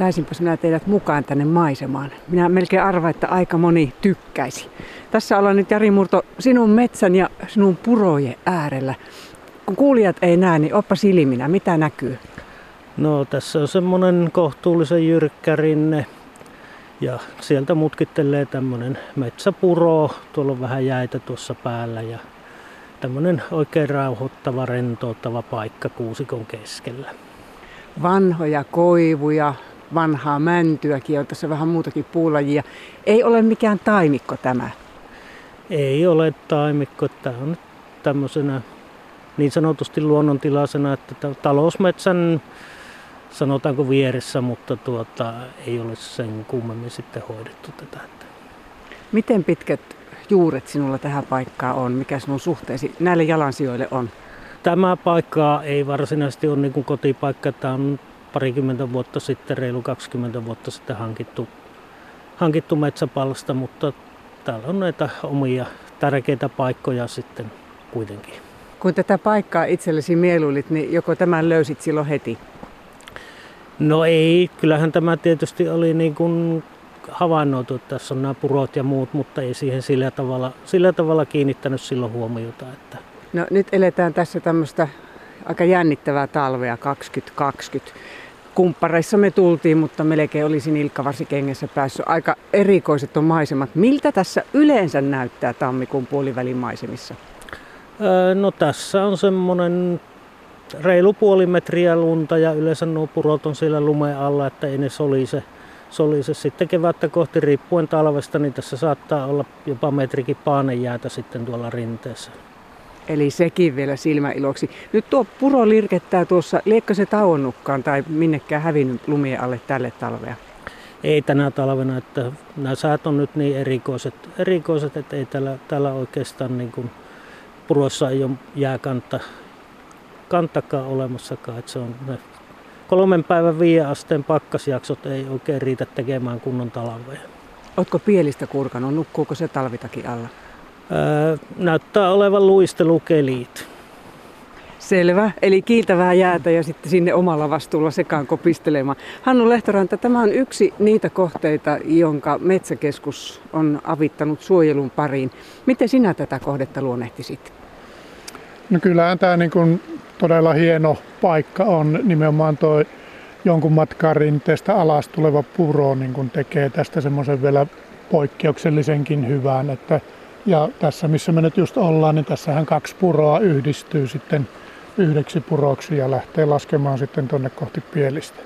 saisinpas minä teidät mukaan tänne maisemaan. Minä melkein arvaan, että aika moni tykkäisi. Tässä ollaan nyt Jari Murto sinun metsän ja sinun purojen äärellä. Kun kuulijat ei näe, niin oppa silminä. Mitä näkyy? No tässä on semmonen kohtuullisen jyrkkä rinne ja sieltä mutkittelee tämmönen metsäpuro. Tuolla on vähän jäitä tuossa päällä ja tämmönen oikein rauhoittava, rentouttava paikka kuusikon keskellä. Vanhoja koivuja, vanhaa mäntyäkin on tässä vähän muutakin puulajia. Ei ole mikään taimikko tämä. Ei ole taimikko. Tämä on tämmöisenä niin sanotusti luonnontilaisena, että talousmetsän sanotaanko vieressä, mutta tuota, ei ole sen kummemmin sitten hoidettu tätä. Miten pitkät juuret sinulla tähän paikkaan on? Mikä sinun suhteesi näille jalansijoille on? Tämä paikka ei varsinaisesti ole niin kotipaikka. Tämä on parikymmentä vuotta sitten, reilu 20 vuotta sitten hankittu, hankittu metsäpalsta, mutta täällä on näitä omia tärkeitä paikkoja sitten kuitenkin. Kun tätä paikkaa itsellesi mieluilit, niin joko tämän löysit silloin heti? No ei, kyllähän tämä tietysti oli niin kuin havainnoitu, että tässä on nämä purot ja muut, mutta ei siihen sillä tavalla, sillä tavalla kiinnittänyt silloin huomiota. Että... No nyt eletään tässä tämmöistä aika jännittävää talvea 2020. Kumppareissa me tultiin, mutta melkein olisi nilkkavarsikengessä päässyt. Aika erikoiset on maisemat. Miltä tässä yleensä näyttää tammikuun puolivälin maisemissa? Öö, no tässä on semmoinen reilu puoli metriä lunta ja yleensä nuo purot on siellä lumeen alla, että ei ne solise. solise. Sitten kevättä kohti riippuen talvesta, niin tässä saattaa olla jopa metrikin paanejäätä sitten tuolla rinteessä. Eli sekin vielä silmäiloksi. Nyt tuo puro lirkettää tuossa, liekko se tauonnutkaan tai minnekään hävinnyt lumien alle tälle talvea? Ei tänä talvena, että nämä säät on nyt niin erikoiset, erikoiset että ei täällä, täällä oikeastaan niin kuin purossa ei ole jääkantta kanttakaan olemassakaan. Että se on ne kolmen päivän viiden asteen pakkasjaksot ei oikein riitä tekemään kunnon talvea. Oletko pielistä kurkanut? Nukkuuko se talvitakin alla? Näyttää olevan luistelukeliit. Selvä. Eli kiiltävää jäätä ja sitten sinne omalla vastuulla sekaan kopistelemaan. Hannu Lehtoranta, tämä on yksi niitä kohteita, jonka Metsäkeskus on avittanut suojelun pariin. Miten sinä tätä kohdetta luonnehtisit? No kyllähän tämä niin kuin todella hieno paikka on nimenomaan tuo jonkun matkan rinteestä alas tuleva puro niin kun tekee tästä semmoisen vielä poikkeuksellisenkin hyvän. Että, ja tässä missä me nyt just ollaan, niin tässähän kaksi puroa yhdistyy sitten yhdeksi puroksi ja lähtee laskemaan sitten tuonne kohti pielistä.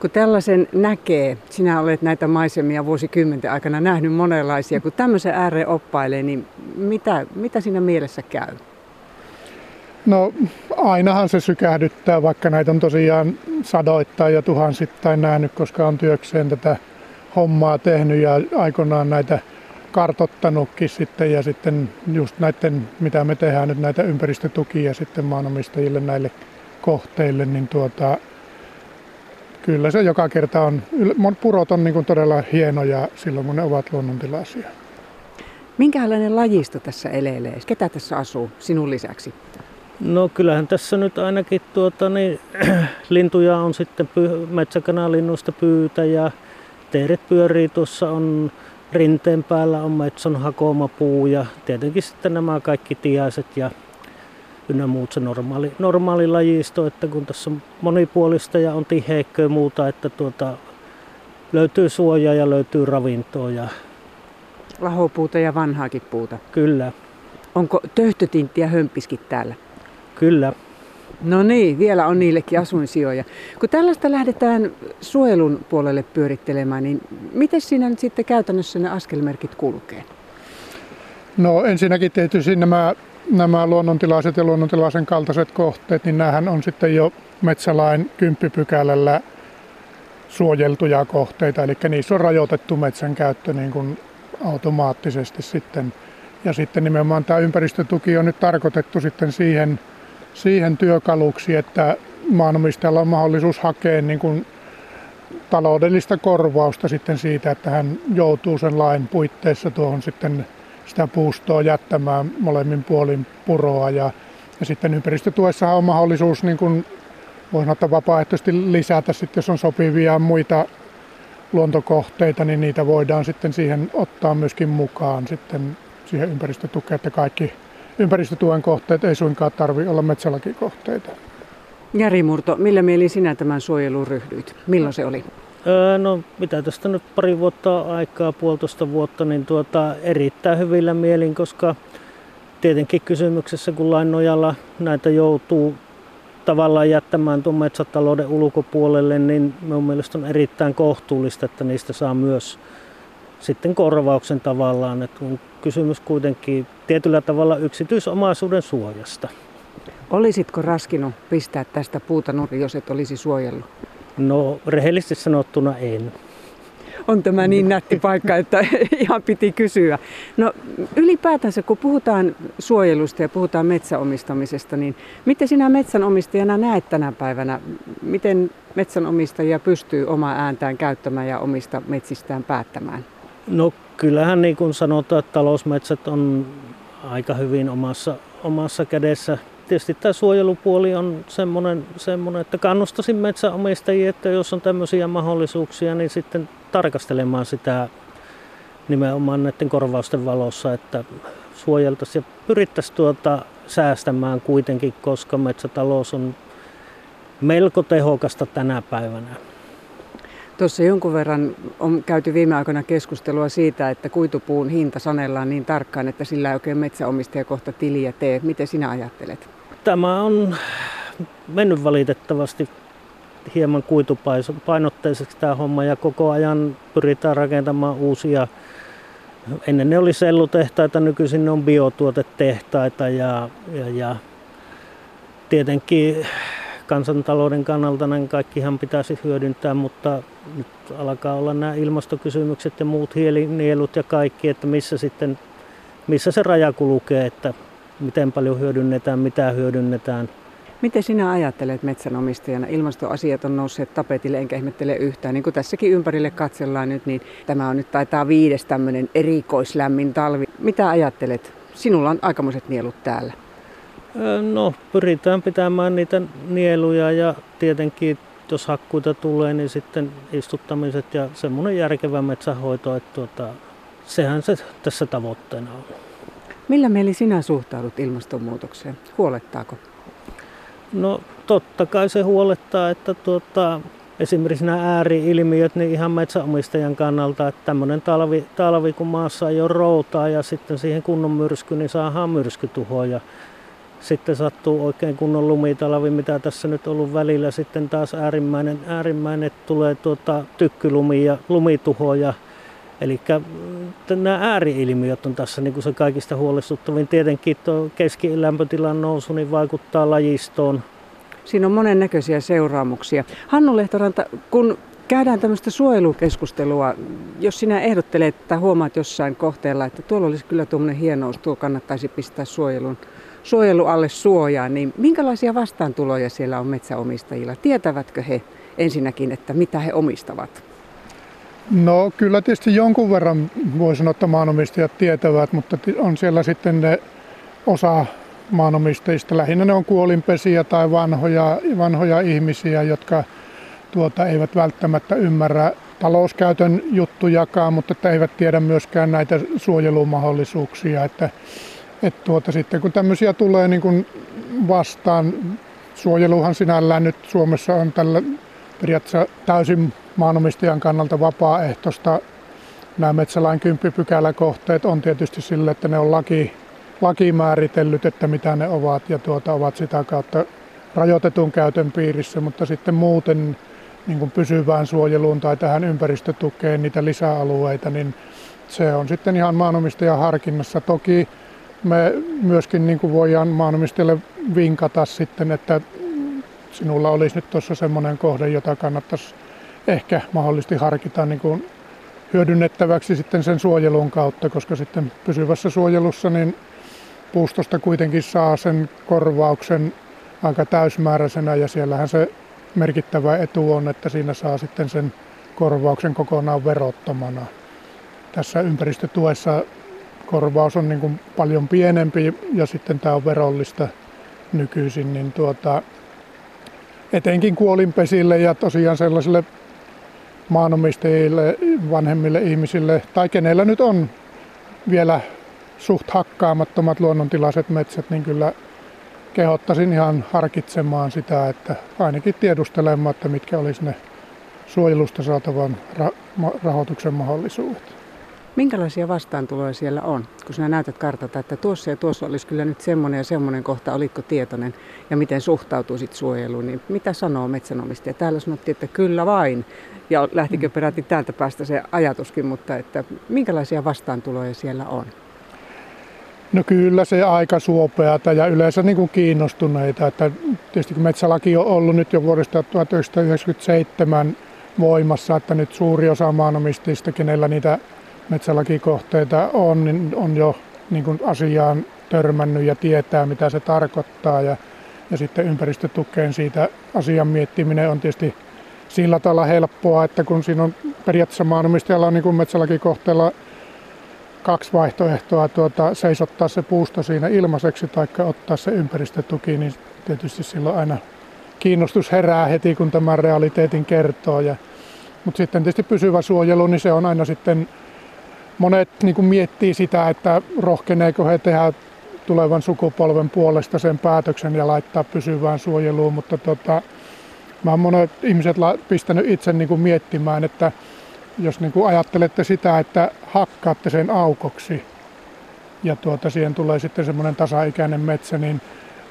Kun tällaisen näkee, sinä olet näitä maisemia vuosikymmenten aikana nähnyt monenlaisia, kun tämmöisen ääreen oppailee, niin mitä, mitä siinä mielessä käy? No ainahan se sykähdyttää, vaikka näitä on tosiaan sadoittain ja tuhansittain nähnyt, koska on työkseen tätä hommaa tehnyt ja aikoinaan näitä kartottanutkin sitten ja sitten just näiden, mitä me tehdään nyt näitä ympäristötukia sitten maanomistajille näille kohteille, niin tuota, kyllä se joka kerta on, purot on niin todella hienoja silloin kun ne ovat luonnontilaisia. Minkälainen lajisto tässä elelee? Ketä tässä asuu sinun lisäksi? No kyllähän tässä nyt ainakin tuota, niin, lintuja on sitten py, metsäkanalinnuista pyytä ja teeret pyörii tuossa on rinteen päällä on metson hakomapuu ja tietenkin sitten nämä kaikki tiaiset ja ynnä muut se normaali, normaali lajisto, että kun tässä on monipuolista ja on tiheikköä ja muuta, että tuota, löytyy suojaa ja löytyy ravintoa. Ja... Lahopuuta ja vanhaakin puuta. Kyllä. Onko töhtötinttiä hömpiskin täällä? Kyllä. No niin, vielä on niillekin asuinsijoja. Kun tällaista lähdetään suojelun puolelle pyörittelemään, niin miten siinä nyt sitten käytännössä ne askelmerkit kulkee? No ensinnäkin tietysti nämä, nämä luonnontilaiset ja luonnontilaisen kaltaiset kohteet, niin näähän on sitten jo metsälain kymppipykälällä suojeltuja kohteita, eli niissä on rajoitettu metsän käyttö niin kuin automaattisesti sitten. Ja sitten nimenomaan tämä ympäristötuki on nyt tarkoitettu sitten siihen, siihen työkaluksi, että maanomistajalla on mahdollisuus hakea niin kuin taloudellista korvausta sitten siitä, että hän joutuu sen lain puitteissa tuohon sitten sitä puustoa jättämään molemmin puolin puroa. Ja, ja sitten ympäristötuessa on mahdollisuus niin kuin voi sanoa, että vapaaehtoisesti lisätä sitten, jos on sopivia muita luontokohteita, niin niitä voidaan sitten siihen ottaa myöskin mukaan sitten siihen ympäristötukeen, että kaikki ympäristötuen kohteet ei suinkaan tarvitse olla metsälakikohteita. Jari Murto, millä mieli sinä tämän suojeluun ryhdyit? Milloin se oli? Öö, no mitä tästä nyt pari vuotta aikaa, puolitoista vuotta, niin tuota, erittäin hyvillä mielin, koska tietenkin kysymyksessä, kun lain nojalla näitä joutuu tavallaan jättämään tuon metsätalouden ulkopuolelle, niin minun mielestä on erittäin kohtuullista, että niistä saa myös sitten korvauksen tavallaan. Että on kysymys kuitenkin tietyllä tavalla yksityisomaisuuden suojasta. Olisitko raskinut pistää tästä puuta nurin, jos et olisi suojellut? No rehellisesti sanottuna en on tämä niin nätti paikka, että ihan piti kysyä. No ylipäätänsä, kun puhutaan suojelusta ja puhutaan metsäomistamisesta, niin miten sinä metsänomistajana näet tänä päivänä, miten metsänomistajia pystyy omaa ääntään käyttämään ja omista metsistään päättämään? No kyllähän niin kuin sanotaan, että talousmetsät on aika hyvin omassa, omassa kädessä tietysti tämä suojelupuoli on semmoinen, semmoinen, että kannustaisin metsäomistajia, että jos on tämmöisiä mahdollisuuksia, niin sitten tarkastelemaan sitä nimenomaan näiden korvausten valossa, että suojeltaisiin ja pyrittäisiin tuota säästämään kuitenkin, koska metsätalous on melko tehokasta tänä päivänä. Tuossa jonkun verran on käyty viime aikoina keskustelua siitä, että kuitupuun hinta sanellaan niin tarkkaan, että sillä ei oikein metsäomistaja kohta tiliä tee. Miten sinä ajattelet? Tämä on mennyt valitettavasti hieman kuitupainotteiseksi tämä homma ja koko ajan pyritään rakentamaan uusia Ennen ne oli sellutehtaita, nykyisin ne on biotuotetehtaita ja, ja, ja tietenkin kansantalouden kannalta näin kaikkihan pitäisi hyödyntää, mutta nyt alkaa olla nämä ilmastokysymykset ja muut hiilinielut ja kaikki, että missä sitten missä se raja kulkee, että miten paljon hyödynnetään, mitä hyödynnetään. Miten sinä ajattelet metsänomistajana? Ilmastoasiat on nousseet tapetille, enkä ihmettele yhtään. Niin kuin tässäkin ympärille katsellaan nyt, niin tämä on nyt taitaa viides tämmöinen erikoislämmin talvi. Mitä ajattelet? Sinulla on aikamoiset nielut täällä. No, pyritään pitämään niitä nieluja ja tietenkin jos hakkuita tulee, niin sitten istuttamiset ja semmoinen järkevä metsähoito, että tuota, sehän se tässä tavoitteena on. Millä mieli sinä suhtaudut ilmastonmuutokseen? Huolettaako? No totta kai se huolettaa, että tuota, esimerkiksi nämä ääriilmiöt niin ihan metsäomistajan kannalta, että tämmöinen talvi, talvi, kun maassa ei ole routaa ja sitten siihen kunnon myrsky, niin saadaan myrskytuhoja. Sitten sattuu oikein kunnon lumitalvi, mitä tässä nyt on ollut välillä. Sitten taas äärimmäinen, äärimmäinen että tulee tuota, tykkylumi ja lumituhoja. Eli nämä ääriilmiöt on tässä niin kuin se kaikista huolestuttavin. Tietenkin tuo keskilämpötilan nousu niin vaikuttaa lajistoon. Siinä on monennäköisiä seuraamuksia. Hannu Lehtoranta, kun käydään tämmöistä suojelukeskustelua, jos sinä ehdottelet tai huomaat jossain kohteella, että tuolla olisi kyllä tuommoinen hienous, tuo kannattaisi pistää suojelun, suojelu alle suojaan, niin minkälaisia vastaantuloja siellä on metsäomistajilla? Tietävätkö he ensinnäkin, että mitä he omistavat? No kyllä tietysti jonkun verran voi sanoa, että maanomistajat tietävät, mutta on siellä sitten ne osa maanomistajista. Lähinnä ne on kuolinpesiä tai vanhoja, vanhoja ihmisiä, jotka tuota, eivät välttämättä ymmärrä talouskäytön juttujakaan, mutta että eivät tiedä myöskään näitä suojelumahdollisuuksia. Että, että tuota, sitten kun tämmöisiä tulee niin kuin vastaan, suojeluhan sinällään nyt Suomessa on tällä periaatteessa täysin maanomistajan kannalta vapaaehtoista. Nämä metsälain 10 pykäläkohteet on tietysti sille, että ne on laki, laki määritellyt, että mitä ne ovat ja tuota, ovat sitä kautta rajoitetun käytön piirissä, mutta sitten muuten niin kuin pysyvään suojeluun tai tähän ympäristötukeen niitä lisäalueita, niin se on sitten ihan maanomistajan harkinnassa. Toki me myöskin niin kuin voidaan maanomistajalle vinkata sitten, että sinulla olisi nyt tuossa semmoinen kohde, jota kannattaisi ehkä mahdollisesti harkita niin kuin hyödynnettäväksi sitten sen suojelun kautta, koska sitten pysyvässä suojelussa niin puustosta kuitenkin saa sen korvauksen aika täysmääräisenä ja siellähän se merkittävä etu on, että siinä saa sitten sen korvauksen kokonaan verottomana. Tässä ympäristötuessa korvaus on niin kuin paljon pienempi ja sitten tämä on verollista nykyisin, niin tuota, etenkin kuolinpesille ja tosiaan sellaisille maanomistajille, vanhemmille ihmisille tai kenellä nyt on vielä suht hakkaamattomat luonnontilaiset metsät, niin kyllä kehottaisin ihan harkitsemaan sitä, että ainakin tiedustelemaan, että mitkä olisi ne suojelusta saatavan rahoituksen mahdollisuudet. Minkälaisia vastaantuloja siellä on, kun sinä näytät kartata, että tuossa ja tuossa olisi kyllä nyt semmoinen ja semmoinen kohta, olitko tietoinen ja miten suhtautuisit suojeluun, niin mitä sanoo metsänomistaja? Täällä sanottiin, että kyllä vain, ja lähtikö peräti täältä päästä se ajatuskin, mutta että minkälaisia vastaantuloja siellä on? No kyllä se aika suopeata ja yleensä niin kuin kiinnostuneita. Että tietysti kun metsälaki on ollut nyt jo vuodesta 1997 voimassa, että nyt suuri osa maanomistajista, kenellä niitä metsälakikohteita on, niin on jo niin kuin asiaan törmännyt ja tietää, mitä se tarkoittaa. Ja, ja sitten ympäristötukeen siitä asian miettiminen on tietysti sillä tavalla helppoa, että kun siinä on periaatteessa maanomistajalla on niin metsälakikohteella kaksi vaihtoehtoa, tuota, seisottaa se puusto siinä ilmaiseksi tai ottaa se ympäristötuki, niin tietysti silloin aina kiinnostus herää heti, kun tämän realiteetin kertoo. Ja, mutta sitten tietysti pysyvä suojelu, niin se on aina sitten, monet niin kuin miettii sitä, että rohkeneeko he tehdä tulevan sukupolven puolesta sen päätöksen ja laittaa pysyvään suojeluun, mutta tota, mä oon monet ihmiset pistänyt itse niin kuin miettimään, että jos niin kuin ajattelette sitä, että hakkaatte sen aukoksi ja tuota, siihen tulee sitten semmoinen tasaikäinen metsä, niin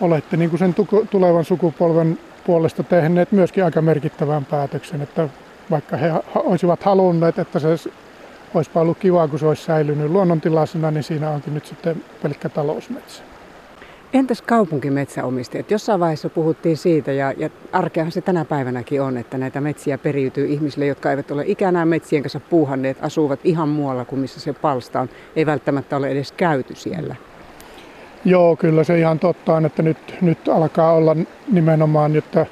olette niin kuin sen tulevan sukupolven puolesta tehneet myöskin aika merkittävän päätöksen, että vaikka he olisivat halunneet, että se olisi ollut kiva, kun se olisi säilynyt luonnontilaisena, niin siinä onkin nyt sitten pelkkä talousmetsä. Entäs kaupunkimetsäomistajat? Jossain vaiheessa puhuttiin siitä, ja, ja arkeahan se tänä päivänäkin on, että näitä metsiä periytyy ihmisille, jotka eivät ole ikänään metsien kanssa puuhanneet, asuvat ihan muualla kuin missä se palsta on. Ei välttämättä ole edes käyty siellä. Joo, kyllä se ihan totta on, että nyt, nyt alkaa olla nimenomaan, että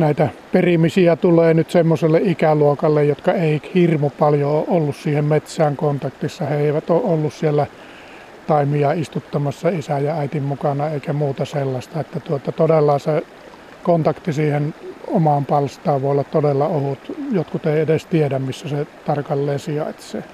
näitä perimisiä tulee nyt semmoiselle ikäluokalle, jotka ei hirmu paljon ole ollut siihen metsään kontaktissa. He eivät ole ollut siellä taimia istuttamassa isä ja äitin mukana eikä muuta sellaista. Että tuota, todella se kontakti siihen omaan palstaan voi olla todella ohut. Jotkut ei edes tiedä, missä se tarkalleen sijaitsee.